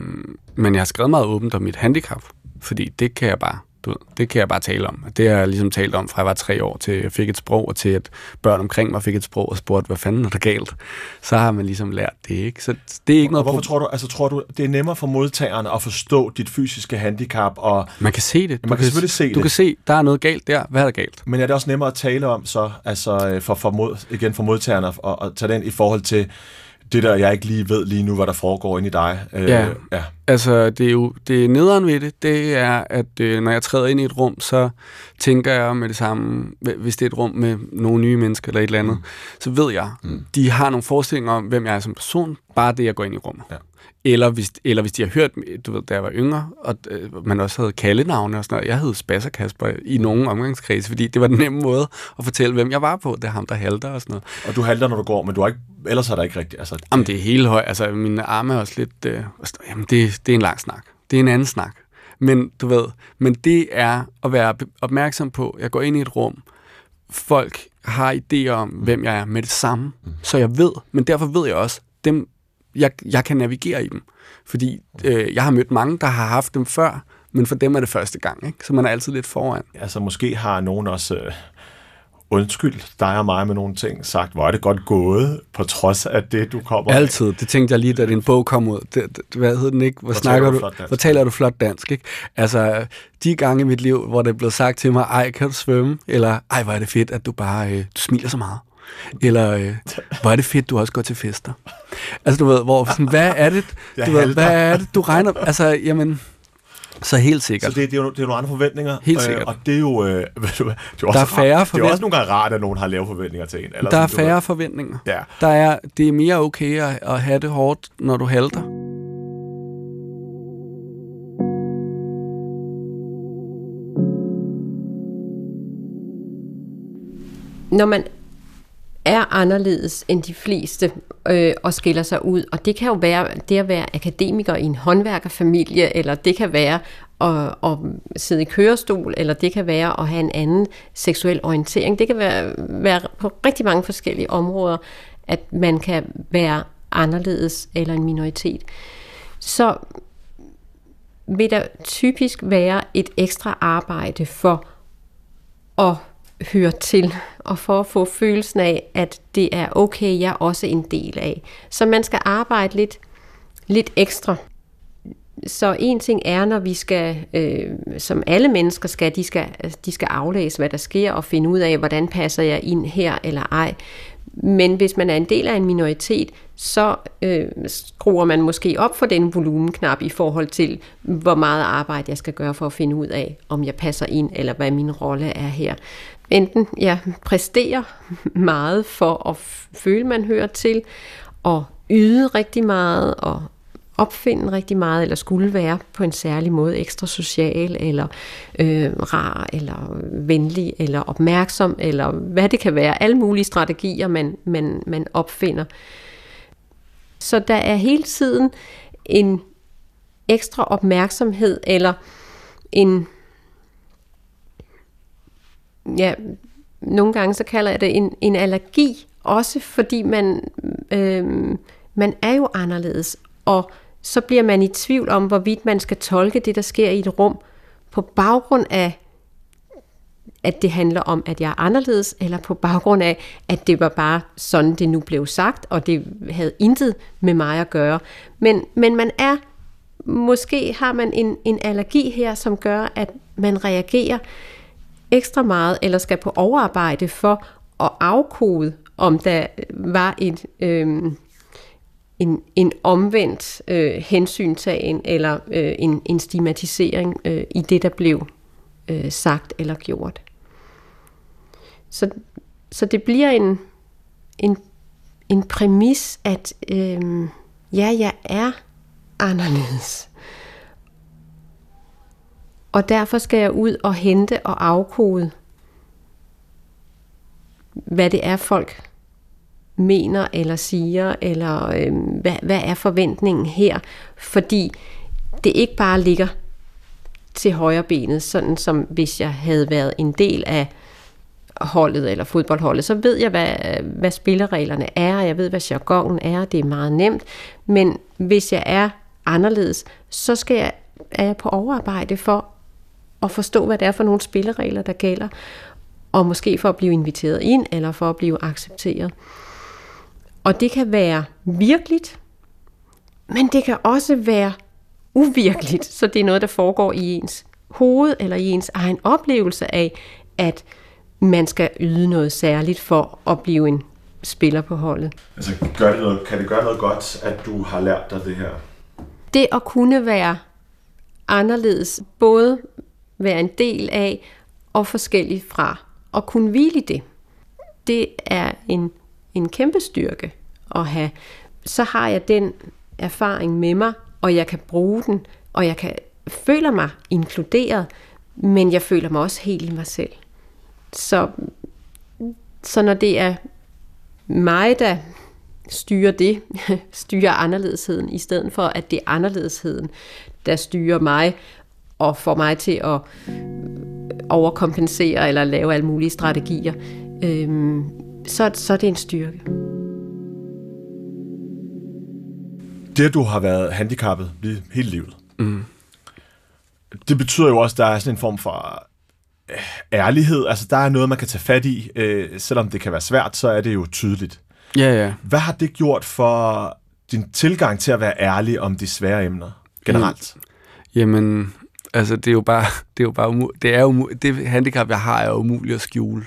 men jeg har skrevet meget åbent om mit handicap, fordi det kan jeg bare du ved, det kan jeg bare tale om. Det har jeg ligesom talt om, fra jeg var tre år, til jeg fik et sprog, og til at børn omkring mig fik et sprog og spurgte, hvad fanden er der galt? Så har man ligesom lært det, ikke? Så det er ikke noget... Og hvorfor tror du, altså tror du, det er nemmere for modtagerne at forstå dit fysiske handicap? Og man kan se det. Du man kan, kan selvfølgelig se du det. Du kan se, der er noget galt der. Hvad er der galt? Men er det også nemmere at tale om så, altså øh, for, for mod, igen for modtagerne, og, og tage den i forhold til det der, jeg ikke lige ved lige nu, hvad der foregår inde i dig. Øh, ja. ja, altså det er jo det er nederen ved det, det er, at øh, når jeg træder ind i et rum, så tænker jeg med det samme, hvis det er et rum med nogle nye mennesker eller et eller andet, mm. så ved jeg, mm. de har nogle forestillinger om, hvem jeg er som person, bare det, jeg går ind i rummet. Ja. Eller hvis, eller hvis de har hørt, du ved, da jeg var yngre, og øh, man også havde kaldenavne og sådan noget. Jeg hed Spasser Kasper i nogle omgangskredse, fordi det var den nemme måde at fortælle, hvem jeg var på. Det er ham, der halter og sådan noget. Og du halter, når du går, men du har ikke, ellers er der ikke rigtigt. Altså, det... Jamen, det er helt højt. Altså, mine arme er også lidt... Øh, jamen, det, det er en lang snak. Det er en anden snak. Men du ved, men det er at være opmærksom på, jeg går ind i et rum, folk har idéer om, hvem jeg er med det samme, mm. så jeg ved, men derfor ved jeg også, dem jeg, jeg kan navigere i dem. Fordi øh, jeg har mødt mange, der har haft dem før, men for dem er det første gang, ikke? så man er altid lidt foran. Altså måske har nogen også øh, undskyld dig og mig med nogle ting, sagt, hvor er det godt gået, på trods af det, du kommer Altid. Af. Det tænkte jeg lige, da din bog kom ud. Det, det, hvad hedder den ikke? Hvor, hvor snakker du? Hvor taler du flot dansk, ikke? Altså, de gange i mit liv, hvor det blev sagt til mig, ej, kan du svømme? Eller, ej, hvor er det fedt, at du bare, øh, du smiler så meget. Eller, øh, hvor er det fedt, du også går til fester. Altså, du ved, hvor, sådan, hvad er det, du ved, hvad er det, du regner, altså, jamen, så helt sikkert. Så det, det, er, jo, det er nogle andre forventninger. Helt sikkert. Øh, og det er jo... Øh, det er, jo også der er færre rart, Det er også nogle gange rart, at nogen har lave forventninger til en. Eller der er færre ved. forventninger. Ja. Der er, det er mere okay at, at have det hårdt, når du halter. Når man er anderledes end de fleste øh, og skiller sig ud. Og det kan jo være det at være akademiker i en håndværkerfamilie, eller det kan være at, at sidde i kørestol, eller det kan være at have en anden seksuel orientering. Det kan være, være på rigtig mange forskellige områder, at man kan være anderledes eller en minoritet. Så vil der typisk være et ekstra arbejde for at høre til, og for at få følelsen af, at det er okay, jeg er også en del af. Så man skal arbejde lidt, lidt ekstra. Så en ting er, når vi skal, øh, som alle mennesker skal, de skal, de skal aflæse, hvad der sker, og finde ud af, hvordan passer jeg ind her eller ej. Men hvis man er en del af en minoritet, så øh, skruer man måske op for den volumenknap i forhold til, hvor meget arbejde jeg skal gøre for at finde ud af, om jeg passer ind, eller hvad min rolle er her enten ja, præstere meget for at føle, man hører til, og yde rigtig meget, og opfinde rigtig meget, eller skulle være på en særlig måde ekstra social, eller øh, rar, eller venlig, eller opmærksom, eller hvad det kan være. Alle mulige strategier, man, man, man opfinder. Så der er hele tiden en ekstra opmærksomhed, eller en ja, nogle gange så kalder jeg det en, en allergi, også fordi man, øh, man er jo anderledes, og så bliver man i tvivl om, hvorvidt man skal tolke det, der sker i et rum, på baggrund af, at det handler om, at jeg er anderledes, eller på baggrund af, at det var bare sådan, det nu blev sagt, og det havde intet med mig at gøre. Men, men man er, måske har man en, en allergi her, som gør, at man reagerer ekstra meget, eller skal på overarbejde for at afkode, om der var et, øh, en, en omvendt øh, hensyntagen eller øh, en, en stigmatisering øh, i det, der blev øh, sagt eller gjort. Så, så det bliver en, en, en præmis, at øh, ja, jeg er anderledes. Og derfor skal jeg ud og hente og afkode, hvad det er, folk mener eller siger, eller øh, hvad, hvad er forventningen her? Fordi det ikke bare ligger til højre benet, sådan som hvis jeg havde været en del af holdet eller fodboldholdet, så ved jeg, hvad, hvad spillereglerne er, og jeg ved, hvad jargonen er, det er meget nemt. Men hvis jeg er anderledes, så skal jeg, er jeg på overarbejde for at forstå, hvad det er for nogle spilleregler, der gælder, og måske for at blive inviteret ind, eller for at blive accepteret. Og det kan være virkeligt, men det kan også være uvirkeligt, så det er noget, der foregår i ens hoved, eller i ens egen oplevelse af, at man skal yde noget særligt for at blive en spiller på holdet. Altså, gør det noget, kan det gøre noget godt, at du har lært dig det her? Det at kunne være anderledes, både være en del af og forskellig fra, og kunne hvile i det, det er en, en kæmpe styrke at have. Så har jeg den erfaring med mig, og jeg kan bruge den, og jeg kan føler mig inkluderet, men jeg føler mig også helt i mig selv. Så, så når det er mig, der styrer det, styrer anderledesheden, i stedet for at det er anderledesheden, der styrer mig, og får mig til at overkompensere eller lave alle mulige strategier, øhm, så, så er det en styrke. Det, at du har været handicappet lige hele livet, mm. det betyder jo også, at der er sådan en form for øh, ærlighed. Altså, der er noget, man kan tage fat i. Øh, selvom det kan være svært, så er det jo tydeligt. Ja, ja. Hvad har det gjort for din tilgang til at være ærlig om de svære emner generelt? Jamen, altså det er jo bare, det er jo bare umu- det er umu- det handicap, jeg har, er umuligt at skjule.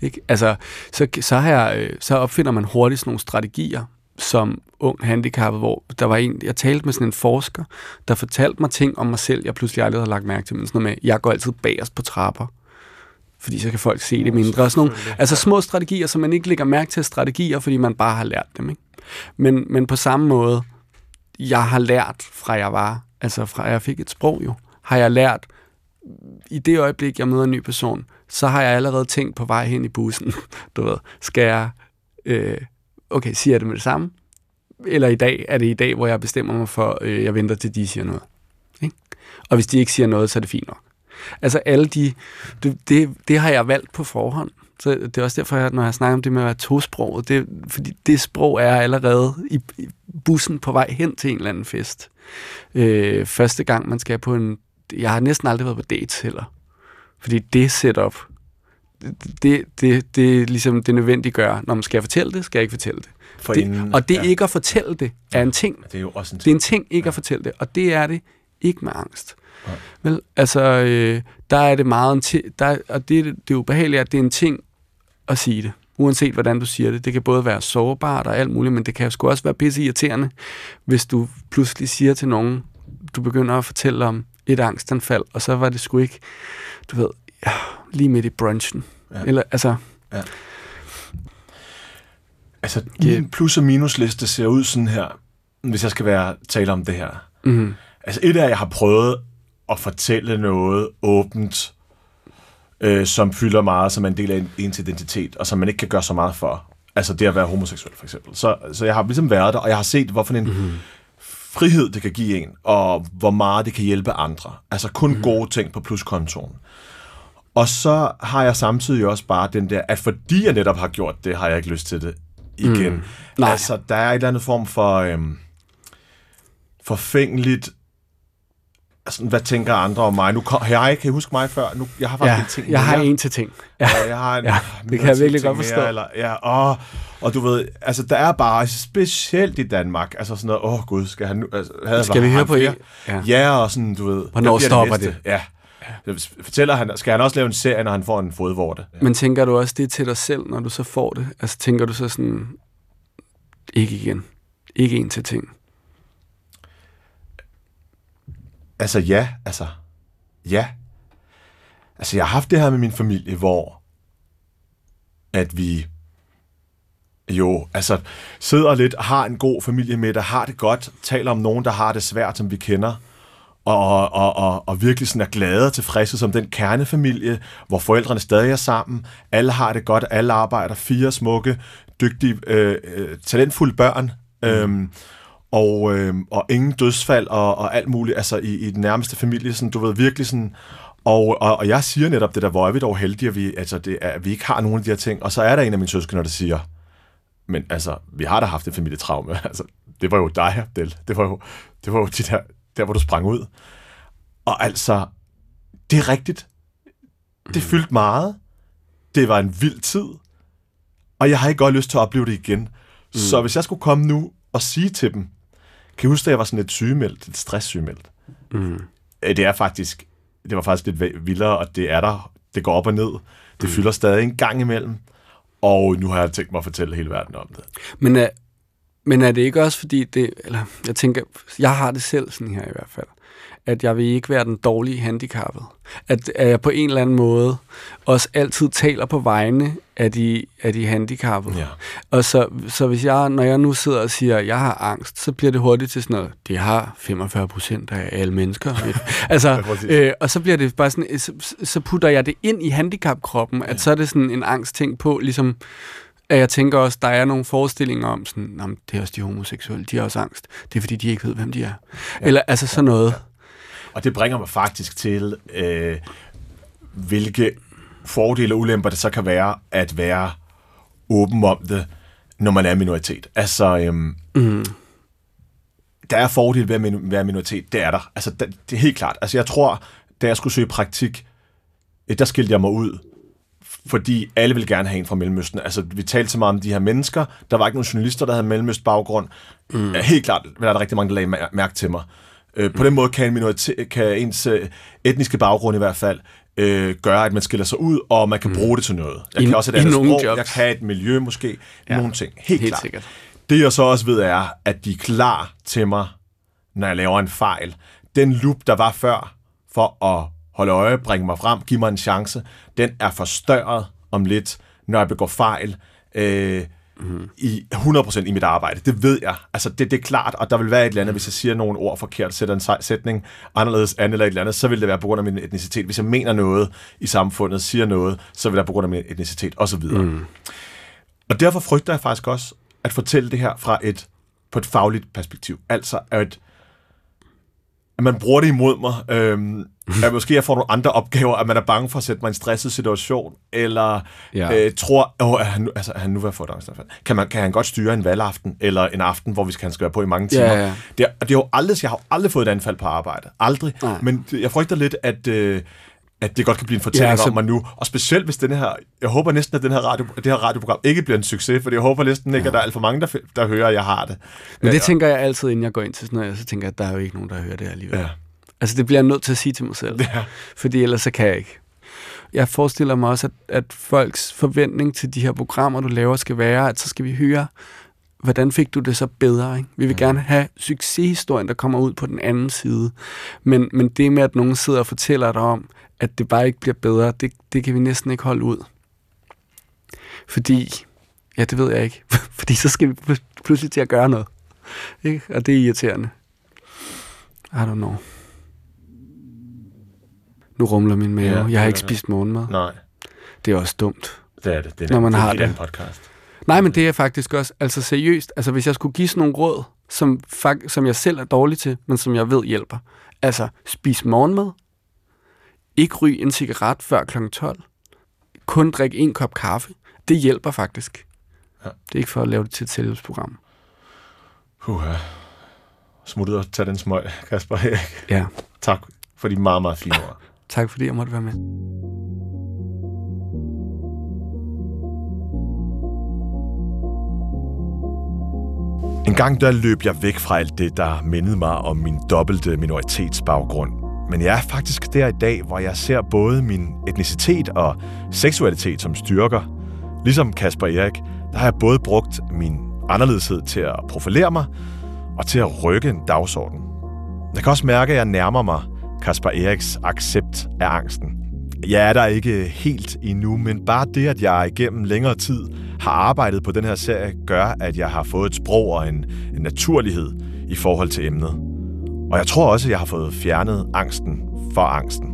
Ikke? Altså, så, så, her, øh, så opfinder man hurtigt sådan nogle strategier, som ung handicappet, hvor der var en, jeg talte med sådan en forsker, der fortalte mig ting om mig selv, jeg pludselig aldrig havde lagt mærke til, men sådan noget med, jeg går altid bagerst på trapper, fordi så kan folk se det mindre. Og sådan nogle, altså små strategier, som man ikke lægger mærke til strategier, fordi man bare har lært dem. Ikke? Men, men på samme måde, jeg har lært fra jeg var, altså fra jeg fik et sprog jo, har jeg lært, i det øjeblik, jeg møder en ny person, så har jeg allerede tænkt på vej hen i bussen, du ved, skal jeg, øh, okay, siger jeg det med det samme? Eller i dag, er det i dag, hvor jeg bestemmer mig for, øh, jeg venter til de siger noget. Ikke? Og hvis de ikke siger noget, så er det fint nok. Altså alle de, det, det, det har jeg valgt på forhånd. Så det er også derfor, at når jeg snakker om det med at være tosproget, det, fordi det sprog er allerede i, i bussen på vej hen til en eller anden fest. Øh, første gang, man skal på en... Jeg har næsten aldrig været på dates heller. Fordi det setup, det, det, det er ligesom det nødvendige gør. Når man skal jeg fortælle det, skal jeg ikke fortælle det. For det inden- og det ja. ikke at fortælle det, er en ting. Det er jo også en Det er en ting ikke at fortælle det, og det er det ikke med angst. Vel, altså, øh, der er det meget en ti- der, og det, det er, at det er en ting at sige det. Uanset hvordan du siger det. Det kan både være sårbart og alt muligt, men det kan sgu også være pisse irriterende, hvis du pludselig siger til nogen, du begynder at fortælle om et angstanfald, og så var det sgu ikke, du ved, ja, lige midt i brunchen. Ja. Ja. Eller, altså, Altså, min plus- og minusliste ser ud sådan her, hvis jeg skal være tale om det her. mm, Altså, et at jeg har prøvet at fortælle noget åbent, øh, som fylder meget, som er en del af ens identitet, og som man ikke kan gøre så meget for. Altså det at være homoseksuel, for eksempel. Så, så jeg har ligesom været der, og jeg har set, hvorfor en mm-hmm. Frihed det kan give en, og hvor meget det kan hjælpe andre. Altså kun mm-hmm. gode ting på pluskontoen. Og så har jeg samtidig også bare den der, at fordi jeg netop har gjort det, har jeg ikke lyst til det igen. Mm. Nej. Altså, der er et eller andet form for øhm, forfængeligt altså, hvad tænker andre om mig? Nu kom, jeg kan I huske mig før? Nu, jeg har faktisk ja, en ting jeg har mere. en til ting. Ja, jeg har en, Ja, det kan jeg virkelig godt forstå. Eller, ja, åh, og du ved, altså der er bare, specielt i Danmark, altså sådan noget, åh gud, skal han nu, altså, havde Skal vi høre på en? Ja. ja, og sådan, du ved. Hvornår bliver stopper næste? Ja. Fortæller han, skal han også lave en serie, når han får en fodvorte? Men tænker du også det til dig selv, når du så får det? Altså tænker du så sådan, ikke igen, ikke en til ting? Altså ja, altså ja. Altså jeg har haft det her med min familie, hvor at vi jo, altså sidder lidt, har en god familie med, der har det godt, taler om nogen, der har det svært, som vi kender, og, og, og, og virkelig sådan er glade og tilfredse som den kernefamilie, hvor forældrene stadig er sammen, alle har det godt, alle arbejder, fire smukke, dygtige, øh, øh, talentfulde børn, mm. Og, øh, og ingen dødsfald og, og alt muligt, altså i, i den nærmeste familie, sådan, du ved, virkelig sådan, og, og, og jeg siger netop det der, hvor er vi dog heldige, at vi, altså det er, at vi ikke har nogen af de her ting, og så er der en af mine søskende, der siger, men altså, vi har da haft en familietraume, altså, det var jo dig, Del, det var jo, det var jo de der, der, hvor du sprang ud. Og altså, det er rigtigt. Det mm. fyldte meget. Det var en vild tid. Og jeg har ikke godt lyst til at opleve det igen. Mm. Så hvis jeg skulle komme nu og sige til dem, kan huske, at jeg var sådan lidt sygemeldt, lidt stresssygemeldt? Mm. Det er faktisk, det var faktisk lidt vildere, og det er der. Det går op og ned. Det mm. fylder stadig en gang imellem. Og nu har jeg tænkt mig at fortælle hele verden om det. Men er, men er det ikke også fordi det, eller jeg tænker, jeg har det selv sådan her i hvert fald, at jeg vil ikke være den dårlige handicappet. At, at jeg på en eller anden måde også altid taler på vegne af de, af de handicappede. Ja. Og så, så hvis jeg, når jeg nu sidder og siger, at jeg har angst, så bliver det hurtigt til sådan noget, det har 45 procent af alle mennesker. altså, øh, og så bliver det bare sådan, så, så putter jeg det ind i handicapkroppen, at ja. så er det sådan en angstting på, ligesom, at jeg tænker også, der er nogle forestillinger om sådan, Nå, det er også de homoseksuelle, de har også angst. Det er fordi, de ikke ved, hvem de er. Ja. Eller altså sådan noget. Ja. Og det bringer mig faktisk til, øh, hvilke fordele og ulemper det så kan være at være åben om det, når man er minoritet. Altså, øhm, mm. der er fordele ved at være minoritet, det er der. Altså, det er helt klart. Altså, jeg tror, da jeg skulle søge praktik, øh, der skilte jeg mig ud fordi alle vil gerne have en fra Mellemøsten. Altså, vi talte så meget om de her mennesker. Der var ikke nogen journalister, der havde Mellemøst baggrund. Mm. Helt klart der er der rigtig mange, der lagde mærke til mig. Øh, på den måde kan, en kan ens øh, etniske baggrund i hvert fald øh, gøre, at man skiller sig ud, og man kan mm. bruge det til noget. Jeg I, kan også have et andet sprog, jobs. jeg kan have et miljø måske, ja, nogle ting. Helt, helt klart. Sikkert. Det jeg så også ved er, at de er klar til mig, når jeg laver en fejl. Den loop, der var før, for at holde øje, bringe mig frem, give mig en chance, den er forstørret om lidt, når jeg begår fejl. Øh, mm. i 100% i mit arbejde. Det ved jeg. Altså, det, det er klart, og der vil være et eller andet, hvis jeg siger nogle ord forkert, sætter en sætning anderledes an eller et eller andet, så vil det være på grund af min etnicitet. Hvis jeg mener noget i samfundet, siger noget, så vil det være på grund af min etnicitet, osv. Mm. Og derfor frygter jeg faktisk også at fortælle det her fra et på et fagligt perspektiv. Altså, at at man bruger det imod mig. Øhm, at måske jeg får nogle andre opgaver, at man er bange for at sætte mig i en stresset situation, eller ja. øh, tror, åh, er han, altså, er han nu ved at få angstanfald? Kan, man, kan han godt styre en valgaften, eller en aften, hvor vi skal, han skal være på i mange timer? Ja, ja. Det, er, det er jo aldrig, jeg har aldrig fået et anfald på arbejde. Aldrig. Nej. Men jeg frygter lidt, at... Øh, at det godt kan blive en fortælling ja, så... om mig nu. Og specielt hvis den her, jeg håber næsten, at den her radio, det her radioprogram ikke bliver en succes, for jeg håber næsten ikke, ja. at der er alt for mange, der, der hører, at jeg har det. Men det ja. tænker jeg altid, inden jeg går ind til sådan noget, så tænker jeg, at der er jo ikke nogen, der hører det alligevel. Ja. Altså det bliver jeg nødt til at sige til mig selv, ja. fordi ellers så kan jeg ikke. Jeg forestiller mig også, at, at folks forventning til de her programmer, du laver, skal være, at så skal vi høre, hvordan fik du det så bedre? Ikke? Vi vil ja. gerne have succeshistorien, der kommer ud på den anden side. Men, men det med, at nogen sidder og fortæller dig om, at det bare ikke bliver bedre, det, det kan vi næsten ikke holde ud. Fordi, ja, det ved jeg ikke. Fordi så skal vi pludselig til at gøre noget. Ikke? Og det er irriterende. I don't know. Nu rumler min mave. Ja, jeg har ikke spist morgenmad. Nej. Det er også dumt. Det er det. Det er, når man det, har det. den podcast. Nej, men det er faktisk også, altså seriøst, altså hvis jeg skulle give sådan nogle råd, som, som jeg selv er dårlig til, men som jeg ved hjælper. Altså, spis morgenmad, ikke ryge en cigaret før kl. 12. Kun drikke en kop kaffe. Det hjælper faktisk. Ja. Det er ikke for at lave det til et selvhjælpsprogram. Puha. Smut ud og tage den smøg, Kasper Ja. Tak for de meget, meget fine ord. tak fordi jeg måtte være med. En gang der løb jeg væk fra alt det, der mindede mig om min dobbelte minoritetsbaggrund men jeg er faktisk der i dag, hvor jeg ser både min etnicitet og seksualitet som styrker. Ligesom Kasper Erik, der har jeg både brugt min anderledeshed til at profilere mig og til at rykke en dagsorden. Jeg kan også mærke, at jeg nærmer mig Kasper Eriks accept af angsten. Jeg er der ikke helt endnu, men bare det, at jeg igennem længere tid har arbejdet på den her serie, gør, at jeg har fået et sprog og en, en naturlighed i forhold til emnet. Og jeg tror også, at jeg har fået fjernet angsten for angsten.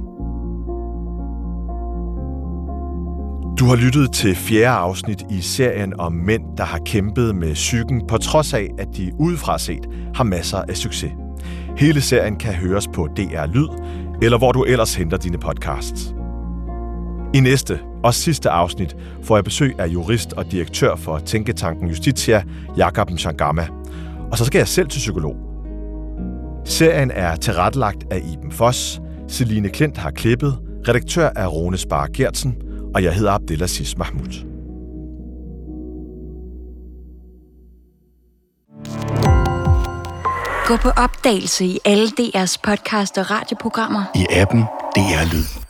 Du har lyttet til fjerde afsnit i serien om mænd, der har kæmpet med psyken, på trods af, at de udefra set har masser af succes. Hele serien kan høres på DR Lyd, eller hvor du ellers henter dine podcasts. I næste og sidste afsnit får jeg besøg af jurist og direktør for Tænketanken Justitia, Jakob Mchangama. Og så skal jeg selv til psykolog. Serien er tilrettelagt af Iben Foss, Celine Klint har klippet, redaktør er Rune Spar Gertsen, og jeg hedder Abdelaziz Mahmoud. Gå på opdagelse i alle DR's podcast og radioprogrammer. I appen DR Lyd.